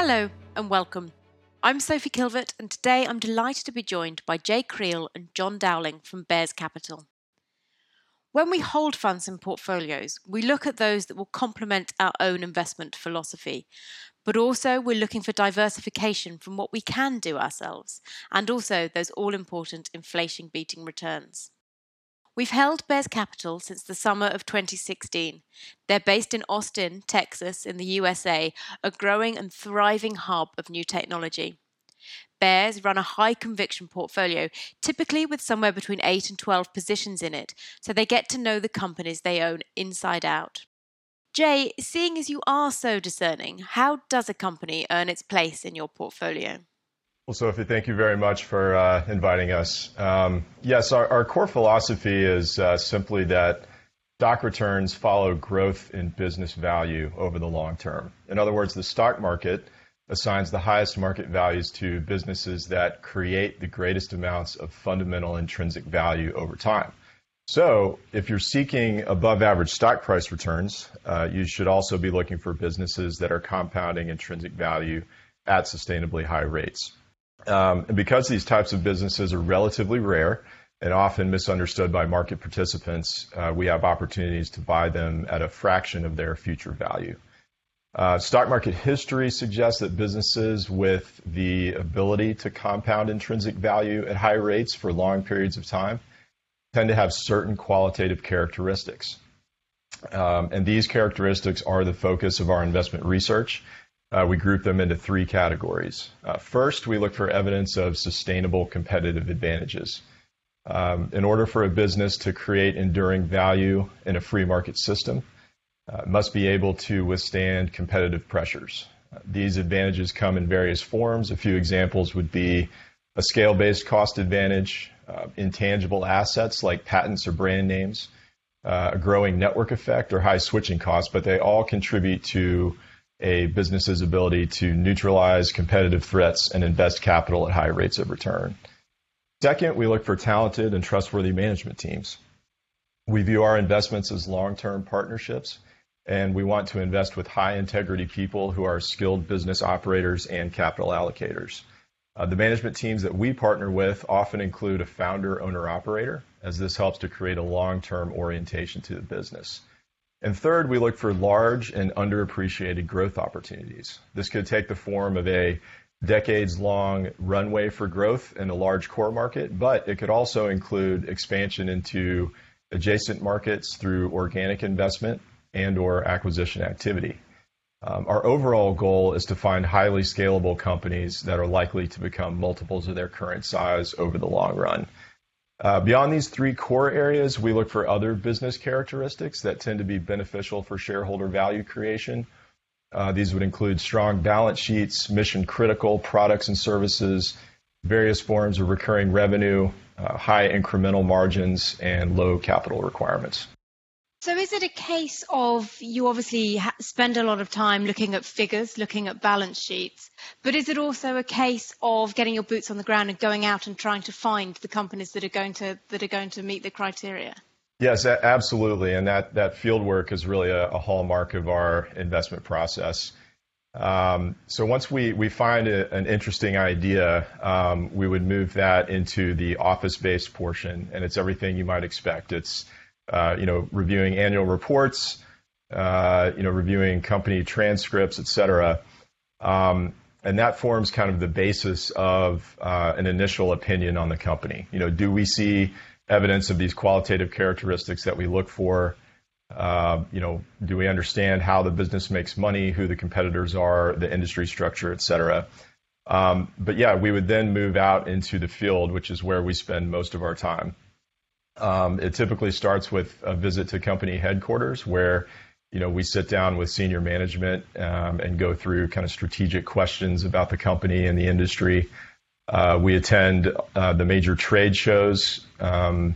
Hello and welcome. I'm Sophie Kilvert, and today I'm delighted to be joined by Jay Creel and John Dowling from Bares Capital. When we hold funds in portfolios, we look at those that will complement our own investment philosophy, but also we're looking for diversification from what we can do ourselves, and also those all important inflation beating returns. We've held Bares Capital since the summer of 2016. They're based in Austin, Texas, in the USA, a growing and thriving hub of new technology. Bares run a high conviction portfolio, typically with somewhere between 8 and 12 positions in it, so they get to know the companies they own inside out. Jay, seeing as you are so discerning, how does a company earn its place in your portfolio? Well, Sophie, thank you very much for uh, inviting us. Um, yes, our, our, core philosophy is uh, simply that stock returns follow growth in business value over the long term. In other words, the stock market assigns the highest market values to businesses that create the greatest amounts of fundamental intrinsic value over time. So, if you're seeking above average stock price returns, uh, you should also be looking for businesses that are compounding intrinsic value at sustainably high rates. Um, and because these types of businesses are relatively rare and often misunderstood by market participants, uh, we have opportunities to buy them at a fraction of their future value. Uh, stock market history suggests that businesses with the ability to compound intrinsic value at high rates for long periods of time tend to have certain qualitative characteristics. Um, and these characteristics are the focus of our investment research uh, we group them into three categories. Uh, first, we look for evidence of sustainable competitive advantages. Um, in order for a business to create enduring value in a free market system, uh, must be able to withstand competitive pressures. Uh, these advantages come in various forms. A few examples would be a scale-based cost advantage, uh, intangible assets like patents or brand names, a growing network effect or high switching costs, but they all contribute to a business's ability to neutralize competitive threats and invest capital at high rates of return. Second, we look for talented and trustworthy management teams. We view our investments as long-term partnerships, and we want to invest with high integrity people who are skilled business operators and capital allocators. Uh, the management teams that we partner with often include a founder, owner, operator, as this helps to create a long-term orientation to the business. And third, we look for large and underappreciated growth opportunities. This could take the form of a decades-long runway for growth in a large core market, but it could also include expansion into adjacent markets through organic investment and/or acquisition activity. Um, our overall goal is to find highly scalable companies that are likely to become multiples of their current size over the long run. Uh, beyond these three core areas, we look for other business characteristics that tend to be beneficial for shareholder value creation. Uh, these would include strong balance sheets, mission-critical products and services, various forms of recurring revenue, uh, high incremental margins, and low capital requirements. So, is it a case of you obviously spend a lot of time looking at figures, looking at balance sheets, but is it also a case of getting your boots on the ground and going out and trying to find the companies that are going to that are going to meet the criteria? Yes, absolutely, and that that field work is really a, a hallmark of our investment process. Um, so once we, we find a, an interesting idea, um, we would move that into the office-based portion, and it's everything you might expect. It's you know, reviewing annual reports, uh, you know, reviewing company transcripts, et cetera. Um, and that forms kind of the basis of uh, an initial opinion on the company. You know, do we see evidence of these qualitative characteristics that we look for? Uh, you know, do we understand how the business makes money, who the competitors are, the industry structure, et cetera? Um, but yeah, we would then move out into the field, which is where we spend most of our time. Um, it typically starts with a visit to company headquarters where you know, we sit down with senior management um, and go through kind of strategic questions about the company and the industry. Uh, we attend uh, the major trade shows um,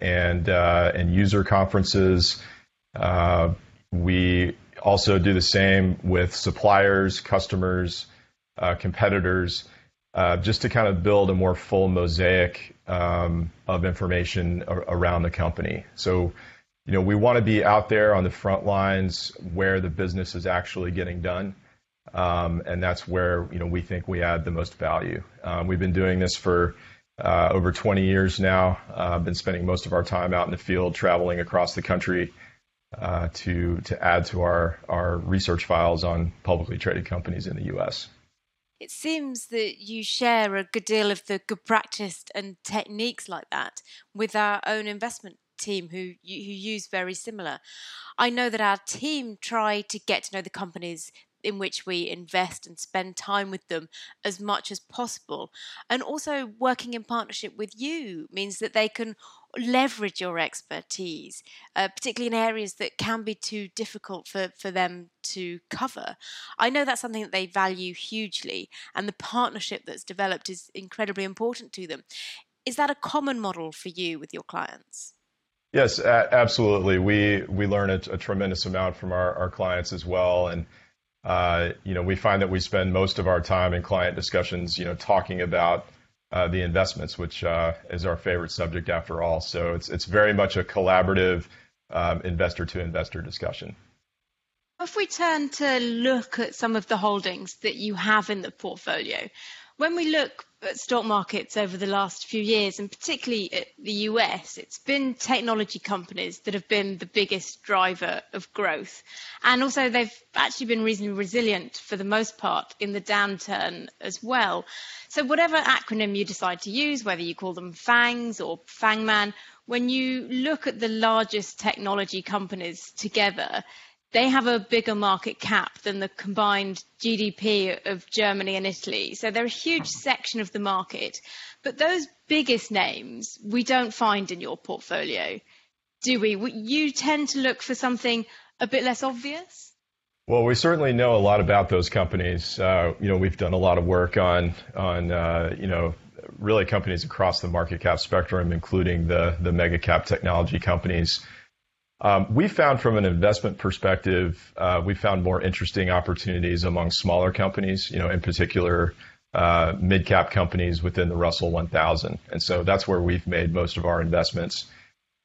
and uh, and user conferences. Uh, we also do the same with suppliers, customers, uh, competitors, uh, just to kind of build a more full mosaic um, of information around the company. So, you know, we want to be out there on the front lines where the business is actually getting done. um, and that's where you know we think we add the most value. Um, we've been doing this for uh, over 20 years now. Uh, been spending most of our time out in the field, traveling across the country uh, to to add to our our research files on publicly traded companies in the U.S. It seems that you share a good deal of the good practice and techniques like that with our own investment team who who use very similar. I know that our team try to get to know the companies in which we invest and spend time with them as much as possible. And also, working in partnership with you means that they can leverage your expertise, uh, particularly in areas that can be too difficult for, for them to cover. I know that's something that they value hugely, and the partnership that's developed is incredibly important to them. Is that a common model for you with your clients? Yes, a- absolutely. We we learn a, tremendous amount from our, our clients as well, and you know, we find that we spend most of our time in client discussions, you know, talking about uh, the investments, which uh, is our favorite subject after all. So it's it's very much a collaborative um, investor to investor discussion. If we turn to look at some of the holdings that you have in the portfolio, when we look at stock markets over the last few years, and particularly at the US, it's been technology companies that have been the biggest driver of growth. And also, they've actually been reasonably resilient for the most part in the downturn as well. So, whatever acronym you decide to use, whether you call them FANGs or FANGMAN, when you look at the largest technology companies together, they have a bigger market cap than the combined GDP of Germany and Italy. So they're a huge section of the market. But those biggest names we don't find in your portfolio, do we? You tend to look for something a bit less obvious? Well, we certainly know a lot about those companies. Uh, you know, we've done a lot of work on on uh, you know really companies across the market cap spectrum, including the the mega cap technology companies. Um, we found from an investment perspective, uh, we found more interesting opportunities among smaller companies, you know, in particular, uh, mid-cap companies within the Russell 1000. And so that's where we've made most of our investments.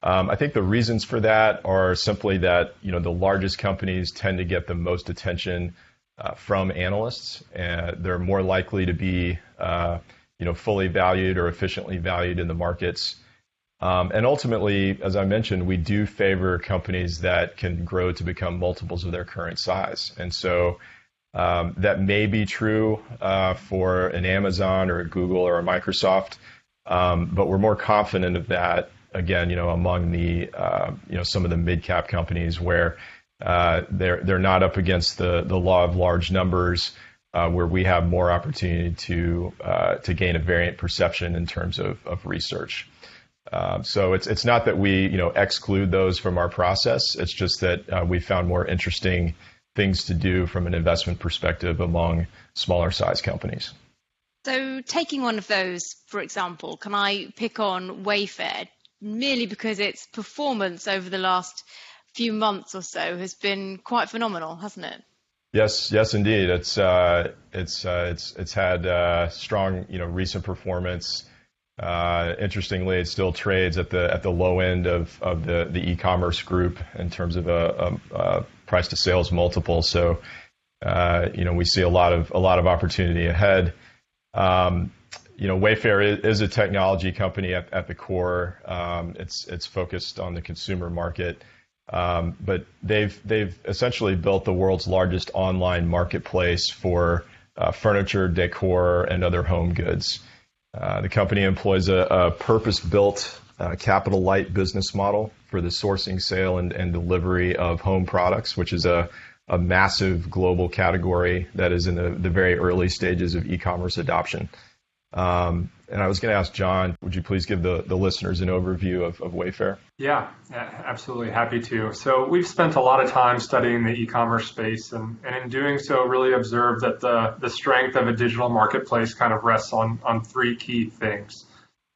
Um, I think the reasons for that are simply that, you know, the largest companies tend to get the most attention uh, from analysts, and they're more likely to be, you know, fully valued or efficiently valued in the markets. Um, and ultimately, as I mentioned, we do favor companies that can grow to become multiples of their current size. And so um, that may be true uh, for an Amazon or a Google or a Microsoft, um, but we're more confident of that again, you know, among the uh, you know some of the mid cap companies where uh, they're they're not up against the the law of large numbers. Uh, where we have more opportunity to uh, to gain a variant perception in terms of, of research. Um, so it's it's not that we you know exclude those from our process. It's just that uh, we found more interesting things to do from an investment perspective among smaller size companies. So taking one of those, for example, can I pick on Wayfair merely because its performance over the last few months or so has been quite phenomenal, hasn't it? Yes, yes, indeed. It's uh, it's uh, it's it's had uh, strong, you know, recent performance. Uh, interestingly, it still trades at the at the low end of, of the, the e-commerce group in terms of a, a, a price to sales multiple. So, uh, you know, we see a lot of a lot of opportunity ahead. Um, you know, Wayfair is, a technology company at, at the core. Um, it's it's focused on the consumer market, um, but they've they've essentially built the world's largest online marketplace for uh, furniture, decor, and other home goods. Uh, the company employs a, a purpose-built uh, capital light business model for the sourcing, sale, and, and delivery of home products, which is a, a massive global category that is in the, the very early stages of e-commerce adoption. Um, and I was going to ask John, would you please give the, the listeners an overview of, of Wayfair? Yeah, absolutely. Happy to. So we've spent a lot of time studying the e-commerce space and, and in doing so really observed that the, the strength of a digital marketplace kind of rests on, on three key things.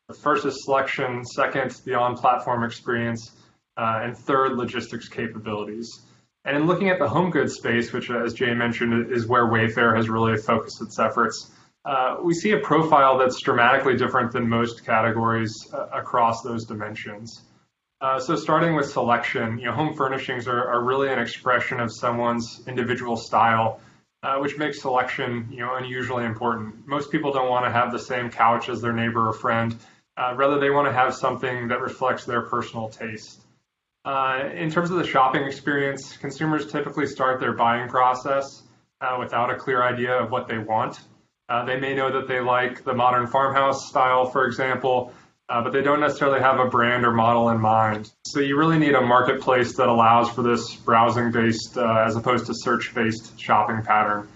The first is selection, second, the on-platform experience, uh, and third, logistics capabilities. And in looking at the home goods space, which as Jay mentioned is where Wayfair has really focused its efforts, uh, we see a profile that's dramatically different than most categories uh, across those dimensions. Uh, so starting with selection, you know, home furnishings are, are, really an expression of someone's individual style. uh, which makes selection you know unusually important. Most people don't want to have the same couch as their neighbor or friend. Uh, rather, they want to have something that reflects their personal taste. In terms of the shopping experience, consumers typically start their buying process without a clear idea of what they want. Uh, they may know that they like the modern farmhouse style, for example, uh, but they don't necessarily have a brand or model in mind. So you really need a marketplace that allows for this browsing-based uh, as opposed to search-based shopping pattern.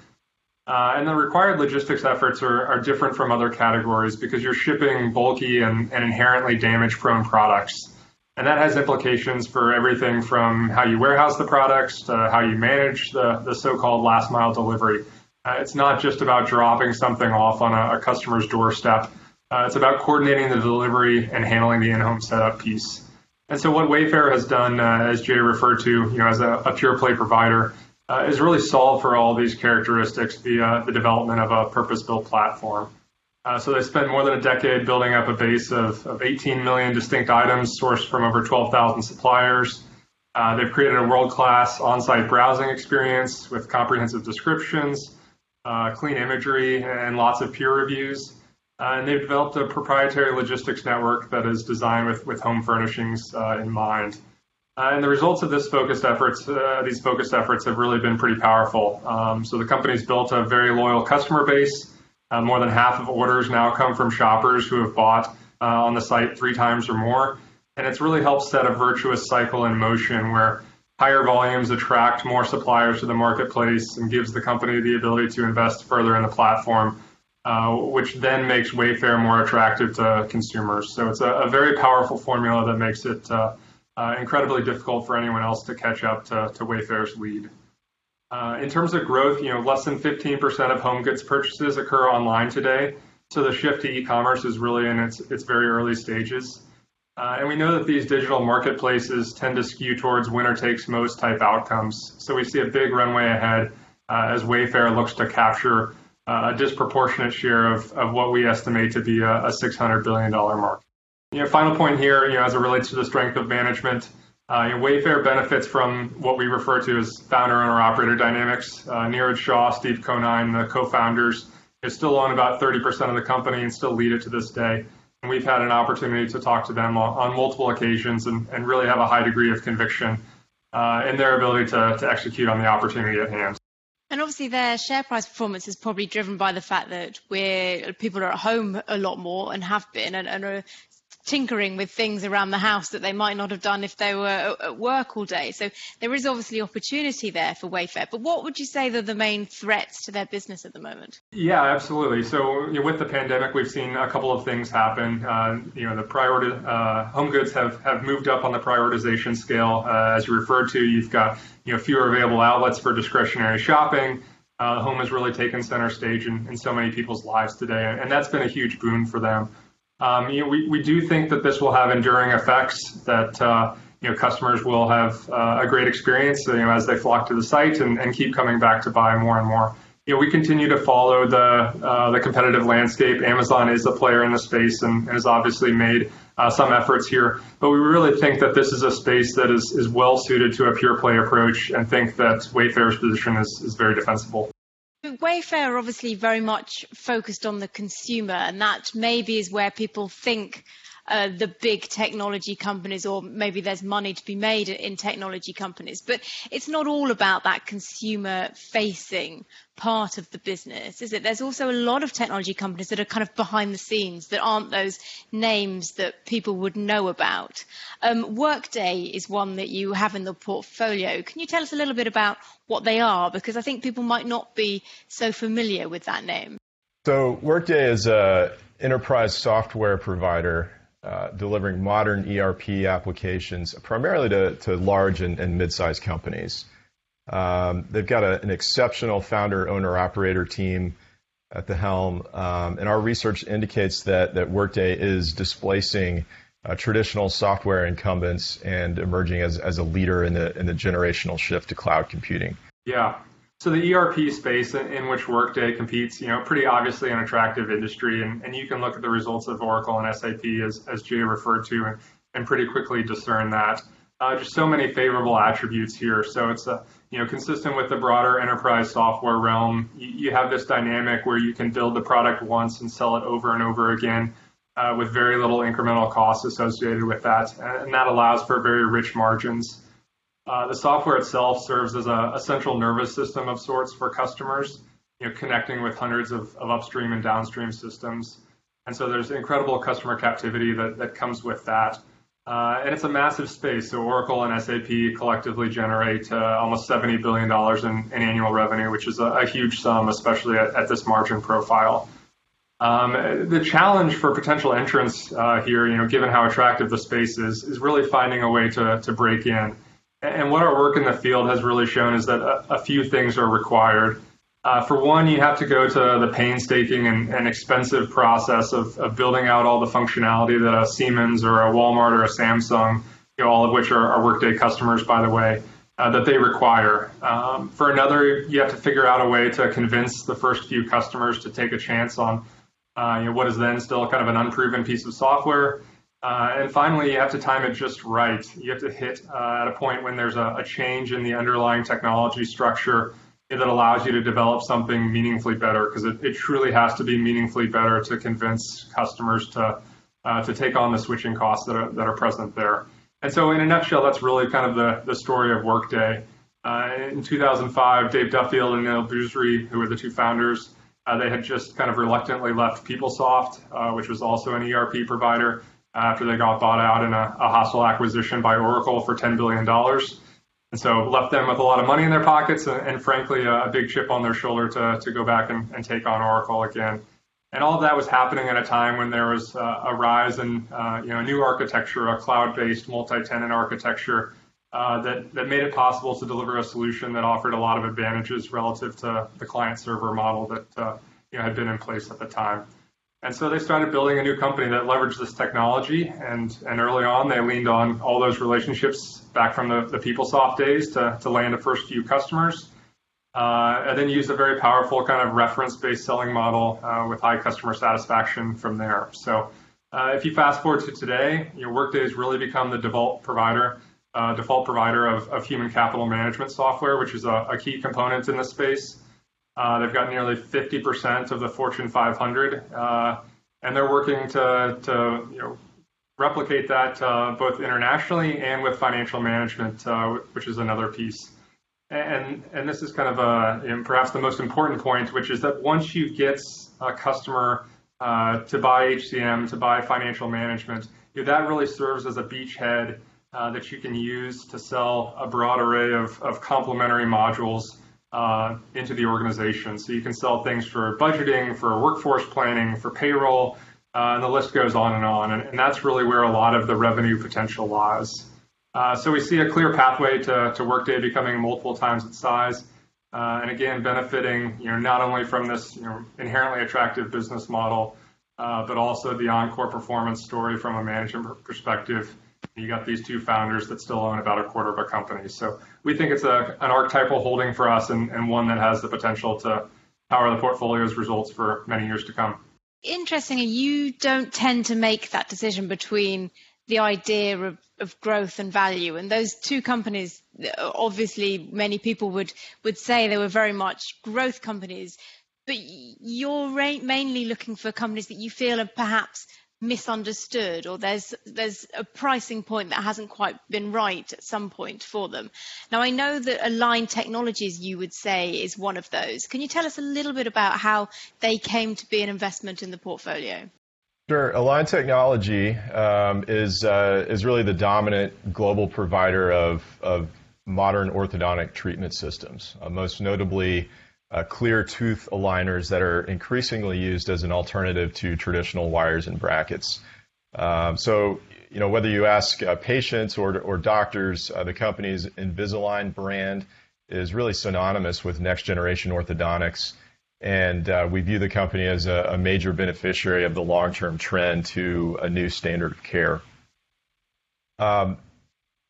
Uh, and the required logistics efforts are, are, different from other categories because you're shipping bulky and, and inherently damage-prone products. And that has implications for everything from how you warehouse the products to how you manage the, the so-called last mile delivery. Uh, it's not just about dropping something off on a, a customer's doorstep. Uh, it's about coordinating the delivery and handling the in-home setup piece. And so what Wayfair has done, uh, as Jay referred to, you know, as a, a pure play provider, uh, is really solve for all these characteristics via the development of a purpose-built platform. Uh, so they spent more than a decade building up a base of, of 18 million distinct items sourced from over 12,000 suppliers. Uh, they've created a world-class on-site browsing experience with comprehensive descriptions, uh, clean imagery, and lots of peer reviews. Uh, and they've developed a proprietary logistics network that is designed with, with home furnishings uh, in mind. Uh, and the results of this focused efforts, uh, these focused efforts have really been pretty powerful. Um, so the company's built a very loyal customer base. More than half of orders now come from shoppers who have bought on the site three times or more. And it's really helped set a virtuous cycle in motion where higher volumes attract more suppliers to the marketplace and gives the company the ability to invest further in the platform uh, which then makes Wayfair more attractive to consumers. So it's a, a very powerful formula that makes it uh, uh, incredibly difficult for anyone else to catch up to, to Wayfair's lead. Uh, in terms of growth, you know, less than 15% of home goods purchases occur online today. So the shift to e-commerce is really in its, its very early stages. Uh, and we know that these digital marketplaces tend to skew towards winner takes most type outcomes. So we see a big runway ahead as Wayfair looks to capture a disproportionate share of, of what we estimate to be a, a $600 billion market. You know, final point here, you know, as it relates to the strength of management, uh, you know, Wayfair benefits from what we refer to as founder owner operator dynamics. Uh, Niraj Shah, Steve Conine, the co-founders, is still own about 30% of the company and still lead it to this day. And we've had an opportunity to talk to them on multiple occasions and, and really have a high degree of conviction uh, in their ability to, to execute on the opportunity at hand. And obviously, their share price performance is probably driven by the fact that we're people are at home a lot more and have been, and, and are tinkering with things around the house that they might not have done if they were at work all day. So there is obviously opportunity there for Wayfair. But what would you say are the main threats to their business at the moment? Yeah, absolutely. So you know, with the pandemic, we've seen a couple of things happen. Uh, you know, the priority uh, home goods have have moved up on the prioritization scale. Uh, as you referred to, you've got you know fewer available outlets for discretionary shopping. Uh, home has really taken center stage in, in so many people's lives today, and that's been a huge boon for them. Um, you know, we, we do think that this will have enduring effects, that uh, you know, customers will have uh, a great experience you know, as they flock to the site and, and keep coming back to buy more and more. You know, we continue to follow the uh, the competitive landscape. Amazon is a player in the space and, has obviously made uh, some efforts here, but we really think that this is a space that is, is well suited to a pure play approach and think that Wayfair's position is, is very defensible. Wayfair are obviously very much focused on the consumer, and that maybe is where people think uh, the big technology companies, or maybe there's money to be made in technology companies. But it's not all about that consumer facing part of the business, is it? There's also a lot of technology companies that are kind of behind the scenes that aren't those names that people would know about. Um, Workday is one that you have in the portfolio. Can you tell us a little bit about what they are? Because I think people might not be so familiar with that name. So, Workday is an enterprise software provider delivering modern ERP applications primarily to, large and, mid-sized companies. Um, they've got an exceptional founder, owner, operator team at the helm, um, and our research indicates that, Workday is displacing uh, traditional software incumbents and emerging as, a leader in the, in the generational shift to cloud computing. Yeah, so the ERP space in, which Workday competes, you know, pretty obviously an attractive industry, and, and you can look at the results of Oracle and SAP as, as Jay referred to, and, and pretty quickly discern that. uh, just so many favorable attributes here. So it's a, you know consistent with the broader enterprise software realm. You, you have this dynamic where you can build the product once and sell it over and over again. Uh, with very little incremental costs associated with that, and that allows for very rich margins. Uh, the software itself serves as a, a, central nervous system of sorts for customers, you know, connecting with hundreds of, of upstream and downstream systems. And so there's incredible customer captivity that, that comes with that. Uh, and it's a massive space. So Oracle and SAP collectively generate uh, almost $70 billion in, in, annual revenue, which is a, a huge sum, especially at, at, this margin profile. Um, the challenge for potential entrants uh, here, you know, given how attractive the space is, is really finding a way to, to break in. And what our work in the field has really shown is that a, a few things are required. Uh, for one, you have to go to the painstaking and, and expensive process of, of, building out all the functionality that a Siemens or a Walmart or a Samsung, you know, all of which are, are Workday customers, by the way, uh, that they require. Um, for another, you have to figure out a way to convince the first few customers to take a chance on uh, you know, what is then still kind of an unproven piece of software. Uh, and finally, you have to time it just right. You have to hit uh, at a point when there's a, a, change in the underlying technology structure that allows you to develop something meaningfully better because it, it, truly has to be meaningfully better to convince customers to uh, to take on the switching costs that are, that are present there. And so, in a nutshell, that's really kind of the, the story of Workday. Uh, in 2005, Dave Duffield and Aneel Bhusri, who were the two founders, uh, they had just kind of reluctantly left PeopleSoft, uh, which was also an ERP provider, after they got bought out in a, a hostile acquisition by Oracle for $10 billion. And so left them with a lot of money in their pockets and, and frankly, a, a, big chip on their shoulder to, to go back and, and, take on Oracle again. And all of that was happening at a time when there was uh, a rise in uh, you know, a new architecture, a cloud-based multi-tenant architecture uh, that, that made it possible to deliver a solution that offered a lot of advantages relative to the client-server model that uh, you know, had been in place at the time. And so they started building a new company that leveraged this technology. And, and early on, they leaned on all those relationships back from the, the PeopleSoft days to, to land the first few customers. Uh, and then used a very powerful kind of reference-based selling model uh, with high customer satisfaction from there. So uh, if you fast forward to today, your Workday has really become the default provider, uh, default provider of, of human capital management software, which is a, a key component in this space. Uh, they've got nearly 50% of the Fortune 500, uh, and they're working to, to you know, replicate that uh, both internationally and with financial management, uh, which is another piece. And, and this is kind of a, perhaps the most important point, which is that once you get a customer uh, to buy HCM, to buy financial management, you know, that really serves as a beachhead uh, that you can use to sell a broad array of, of complementary modules uh, into the organization. So you can sell things for budgeting, for workforce planning, for payroll, uh, and the list goes on and on. And, and, that's really where a lot of the revenue potential lies. Uh, so we see a clear pathway to, to Workday becoming multiple times its size. Uh, and again, benefiting you know not only from this you know inherently attractive business model, uh, but also the encore performance story from a management perspective you got these two founders that still own about a quarter of a company. So we think it's a, an archetypal holding for us and, and one that has the potential to power the portfolio's results for many years to come. Interestingly, you don't tend to make that decision between the idea of, of growth and value. And those two companies, obviously, many people would, would say they were very much growth companies. But you're mainly looking for companies that you feel are perhaps misunderstood or there's there's a pricing point that hasn't quite been right at some point for them. Now I know that Align Technologies you would say is one of those. Can you tell us a little bit about how they came to be an investment in the portfolio? Sure. Align Technology um, is uh, is really the dominant global provider of of modern orthodontic treatment systems, uh, most notably uh, clear tooth aligners that are increasingly used as an alternative to traditional wires and brackets. Um, so, you know, whether you ask uh, patients or, or doctors, uh, the company's Invisalign brand is really synonymous with next generation orthodontics. And uh, we view the company as a, a major beneficiary of the long term trend to a new standard of care. Um,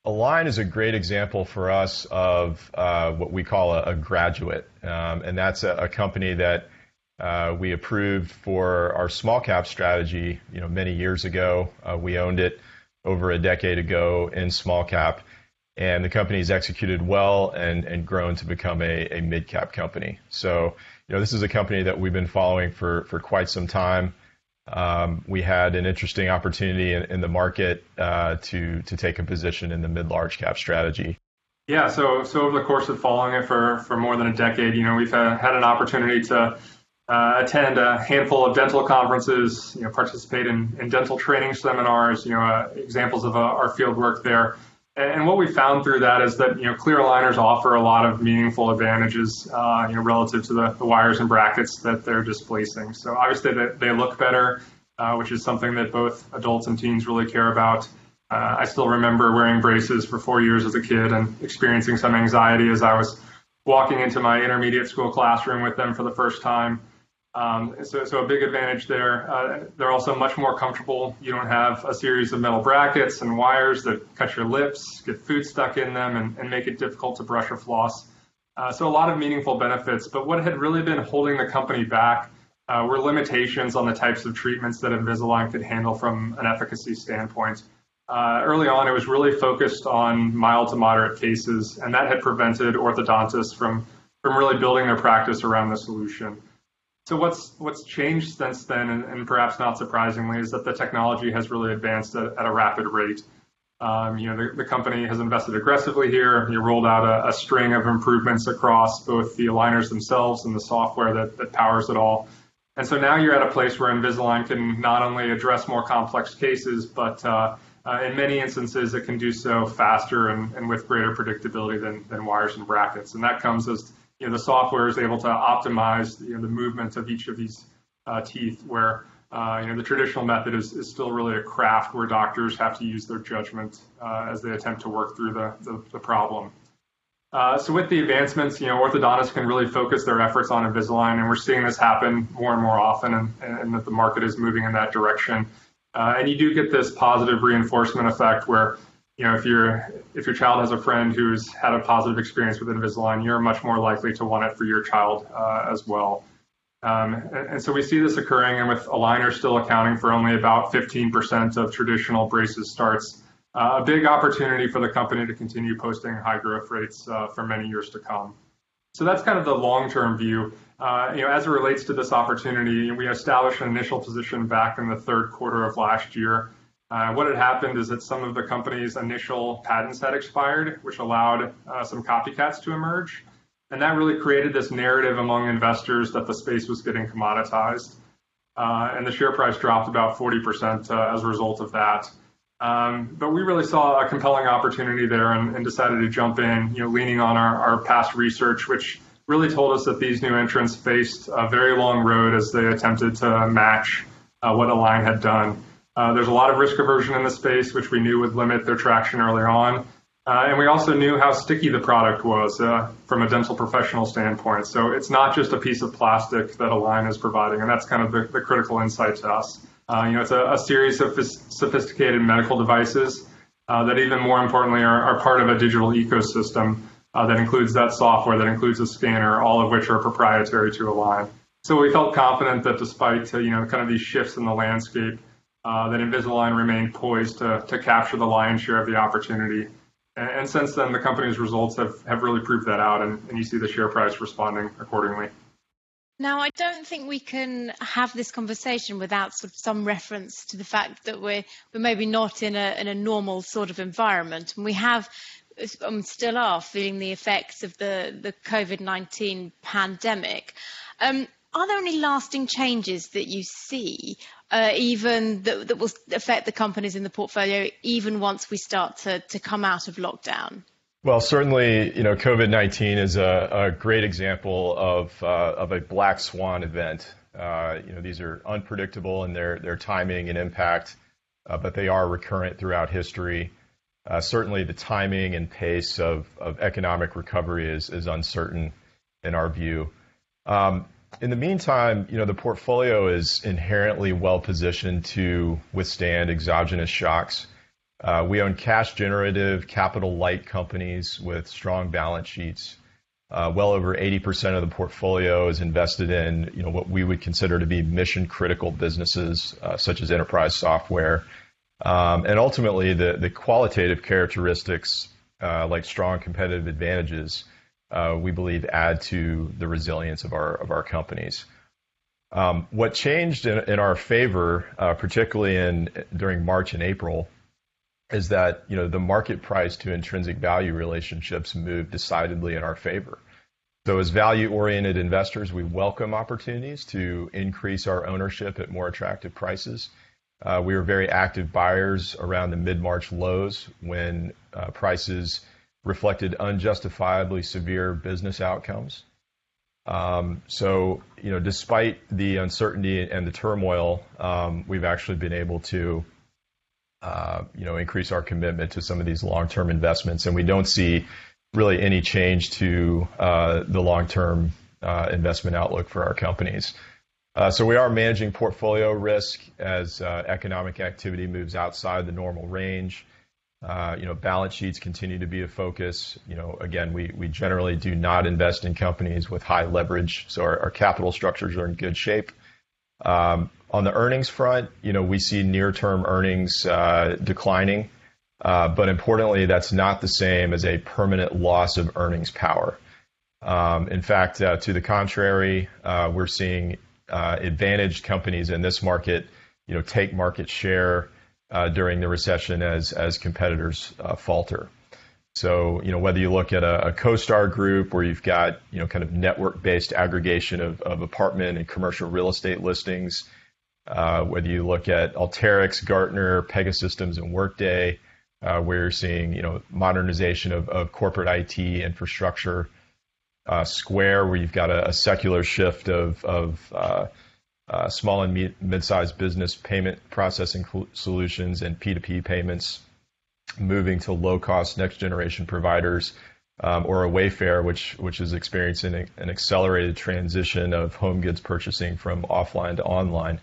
Align is a great example for us of uh, what we call a, a graduate, um, and that's a, a company that uh, we approved for our small cap strategy. You know, many years ago, uh, we owned it over a decade ago in small cap, and the company has executed well and, and grown to become a, a mid cap company. So, you know, this is a company that we've been following for, for quite some time. Um, we had an interesting opportunity in, in the market uh, to to take a position in the mid large cap strategy. Yeah, so so over the course of following it for for more than a decade, you know, we've had, had an opportunity to uh, attend a handful of dental conferences, you know, participate in, in dental training seminars, you know, uh, examples of uh, our field work there. And what we found through that is that you know clear aligners offer a lot of meaningful advantages, uh, you know, relative to the, the, wires and brackets that they're displacing. So obviously they, they look better, uh, which is something that both adults and teens really care about. Uh, I still remember wearing braces for four years as a kid and experiencing some anxiety as I was walking into my intermediate school classroom with them for the first time. Um, so, so a big advantage there. Uh, they're also much more comfortable. You don't have a series of metal brackets and wires that cut your lips, get food stuck in them, and, and make it difficult to brush or floss. Uh, so a lot of meaningful benefits. But what had really been holding the company back uh, were limitations on the types of treatments that Invisalign could handle from an efficacy standpoint. Uh, early on, it was really focused on mild to moderate cases, and that had prevented orthodontists from, from really building their practice around the solution. So what's what's changed since then, and, and, perhaps not surprisingly, is that the technology has really advanced at, at a rapid rate. Um, you know, the, the, company has invested aggressively here. You rolled out a, a, string of improvements across both the aligners themselves and the software that, that powers it all. And so now you're at a place where Invisalign can not only address more complex cases, but uh, uh, in many instances, it can do so faster and, and with greater predictability than, than wires and brackets. And that comes as you know, the software is able to optimize you know, the movement of each of these uh, teeth where uh, you know, the traditional method is, is still really a craft where doctors have to use their judgment uh, as they attempt to work through the, the, the problem. Uh, so with the advancements, you know, orthodontists can really focus their efforts on Invisalign, and we're seeing this happen more and more often, and, and that the market is moving in that direction. Uh, and you do get this positive reinforcement effect where you know, if your if your child has a friend who's had a positive experience with Invisalign, you're much more likely to want it for your child uh, as well. Um, and, and, so we see this occurring, and with aligners still accounting for only about 15% of traditional braces starts, uh, a big opportunity for the company to continue posting high growth rates uh, for many years to come. So that's kind of the long-term view. Uh, you know, as it relates to this opportunity, we established an initial position back in the third quarter of last year. Uh, what had happened is that some of the company's initial patents had expired, which allowed uh, some copycats to emerge. And that really created this narrative among investors that the space was getting commoditized. Uh, and the share price dropped about 40% uh, as a result of that. Um, but we really saw a compelling opportunity there and, and decided to jump in, you know, leaning on our, our past research, which really told us that these new entrants faced a very long road as they attempted to match uh, what Align had done. Uh, there's a lot of risk aversion in the space, which we knew would limit their traction earlier on. Uh, and we also knew how sticky the product was uh, from a dental professional standpoint. So it's not just a piece of plastic that Align is providing, and that's kind of the, the critical insight to us. Uh, you know, it's a, a, series of sophisticated medical devices uh, that, even more importantly, are, are, part of a digital ecosystem that includes that software, that includes a scanner, all of which are proprietary to Align. So we felt confident that despite you know kind of these shifts in the landscape, that Invisalign remained poised to, to capture the lion's share of the opportunity. And, and since then, the company's results have, have really proved that out, and, and you see the share price responding accordingly. Now, I don't think we can have this conversation without sort of some reference to the fact that we're we're maybe not in a in a normal sort of environment, and we have um, still are feeling the effects of the the COVID nineteen pandemic. Um, are there any lasting changes that you see, uh, even that, that will affect the companies in the portfolio, even once we start to, to come out of lockdown? Well, certainly, you know, COVID-19 is a, a great example of, uh, of a black swan event. Uh, you know, these are unpredictable in their, their timing and impact, uh, but they are recurrent throughout history. Uh, certainly, the timing and pace of, of economic recovery is, is uncertain in our view. Um, in the meantime, you know, the portfolio is inherently well positioned to withstand exogenous shocks. Uh, we own cash generative, capital light companies with strong balance sheets. Uh, well over 80% of the portfolio is invested in, you know, what we would consider to be mission critical businesses, uh, such as enterprise software. Um, and ultimately, the, the qualitative characteristics uh, like strong competitive advantages, we believe add to the resilience of our of our companies. Um, what changed in, in our favor, uh, particularly in during March and April, is that you know the market price to intrinsic value relationships moved decidedly in our favor. So as value-oriented investors, we welcome opportunities to increase our ownership at more attractive prices. Uh, we were very active buyers around the mid-March lows when uh, prices reflected unjustifiably severe business outcomes. Um, so, you know, despite the uncertainty and the turmoil, um, we've actually been able to, uh, you know, increase our commitment to some of these long-term investments, and we don't see really any change to uh, the long-term uh, investment outlook for our companies. So we are managing portfolio risk as economic activity moves outside the normal range. Uh, you know, balance sheets continue to be a focus. You know, again, we, we generally do not invest in companies with high leverage, so our, capital structures are in good shape. Um, on the earnings front, you know, we see near-term earnings uh, declining, uh, but importantly, that's not the same as a permanent loss of earnings power. Um, in fact, to the contrary, we're seeing advantaged companies in this market, you know, take market share during the recession as as competitors uh, falter. So, you know, whether you look at a, CoStar Group where you've got, you know, kind of network-based aggregation of, of apartment and commercial real estate listings, uh, whether you look at Alteryx, Gartner, Pegasystems, and Workday, uh, where you're seeing, you know, modernization of, corporate IT infrastructure, uh, Square, where you've got a, secular shift of, of uh, small and mid-sized business payment processing solutions and P2P payments, moving to low-cost next-generation providers, um, or a Wayfair, which which is experiencing an accelerated transition of home goods purchasing from offline to online.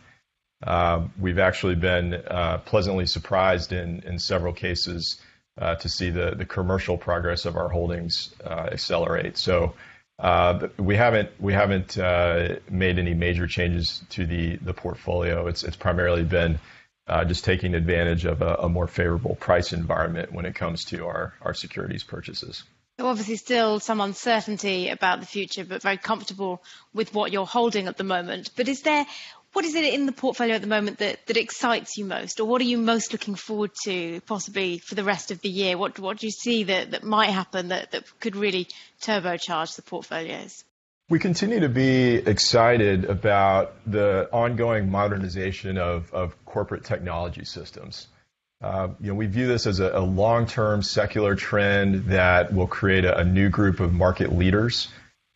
Uh, we've actually been uh, pleasantly surprised in in several cases uh, to see the the commercial progress of our holdings uh, accelerate. So. Uh, we haven't we haven't uh, made any major changes to the the portfolio. It's it's primarily been uh, just taking advantage of a, a, more favorable price environment when it comes to our our securities purchases. So obviously, still some uncertainty about the future, but very comfortable with what you're holding at the moment. But is there what is it in the portfolio at the moment that, that excites you most, or what are you most looking forward to, possibly for the rest of the year? What what do you see that, that might happen that, that could really turbocharge the portfolios? We continue to be excited about the ongoing modernization of, of corporate technology systems. Uh, you know, we view this as a, a long-term secular trend that will create a, a new group of market leaders,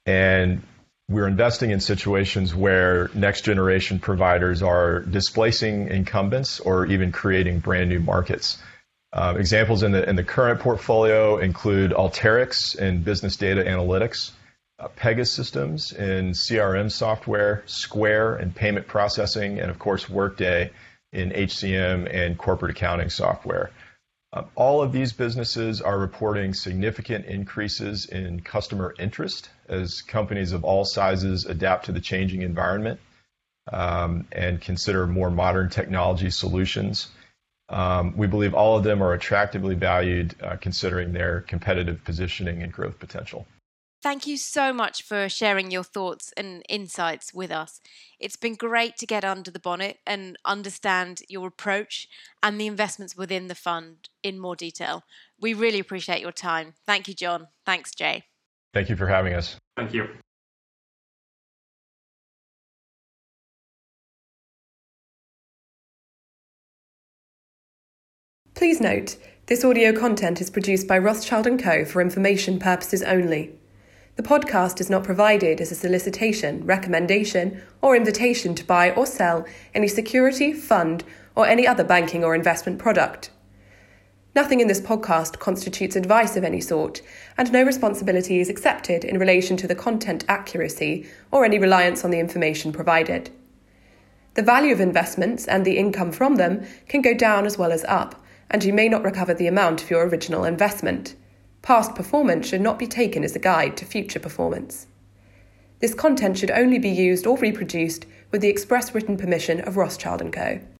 and we're investing in situations where next generation providers are displacing incumbents or even creating brand new markets. Uh, examples in the in the current portfolio include Alteryx in business data analytics, uh, Pegasystems in CRM software, Square in payment processing, and of course Workday in HCM and corporate accounting software. Uh, all of these businesses are reporting significant increases in customer interest as companies of all sizes adapt to the changing environment um, and consider more modern technology solutions. Um, we believe all of them are attractively valued uh, considering their competitive positioning and growth potential. Thank you so much for sharing your thoughts and insights with us. It's been great to get under the bonnet and understand your approach and the investments within the fund in more detail. We really appreciate your time. Thank you, John. Thanks, Jay. Thank you for having us. Thank you. Please note, this audio content is produced by Rothschild & Co. for information purposes only. The podcast is not provided as a solicitation, recommendation, or invitation to buy or sell any security, fund, or any other banking or investment product. Nothing in this podcast constitutes advice of any sort, and no responsibility is accepted in relation to the content accuracy or any reliance on the information provided. The value of investments and the income from them can go down as well as up, and you may not recover the amount of your original investment. Past performance should not be taken as a guide to future performance. This content should only be used or reproduced with the express written permission of Rothschild & Co.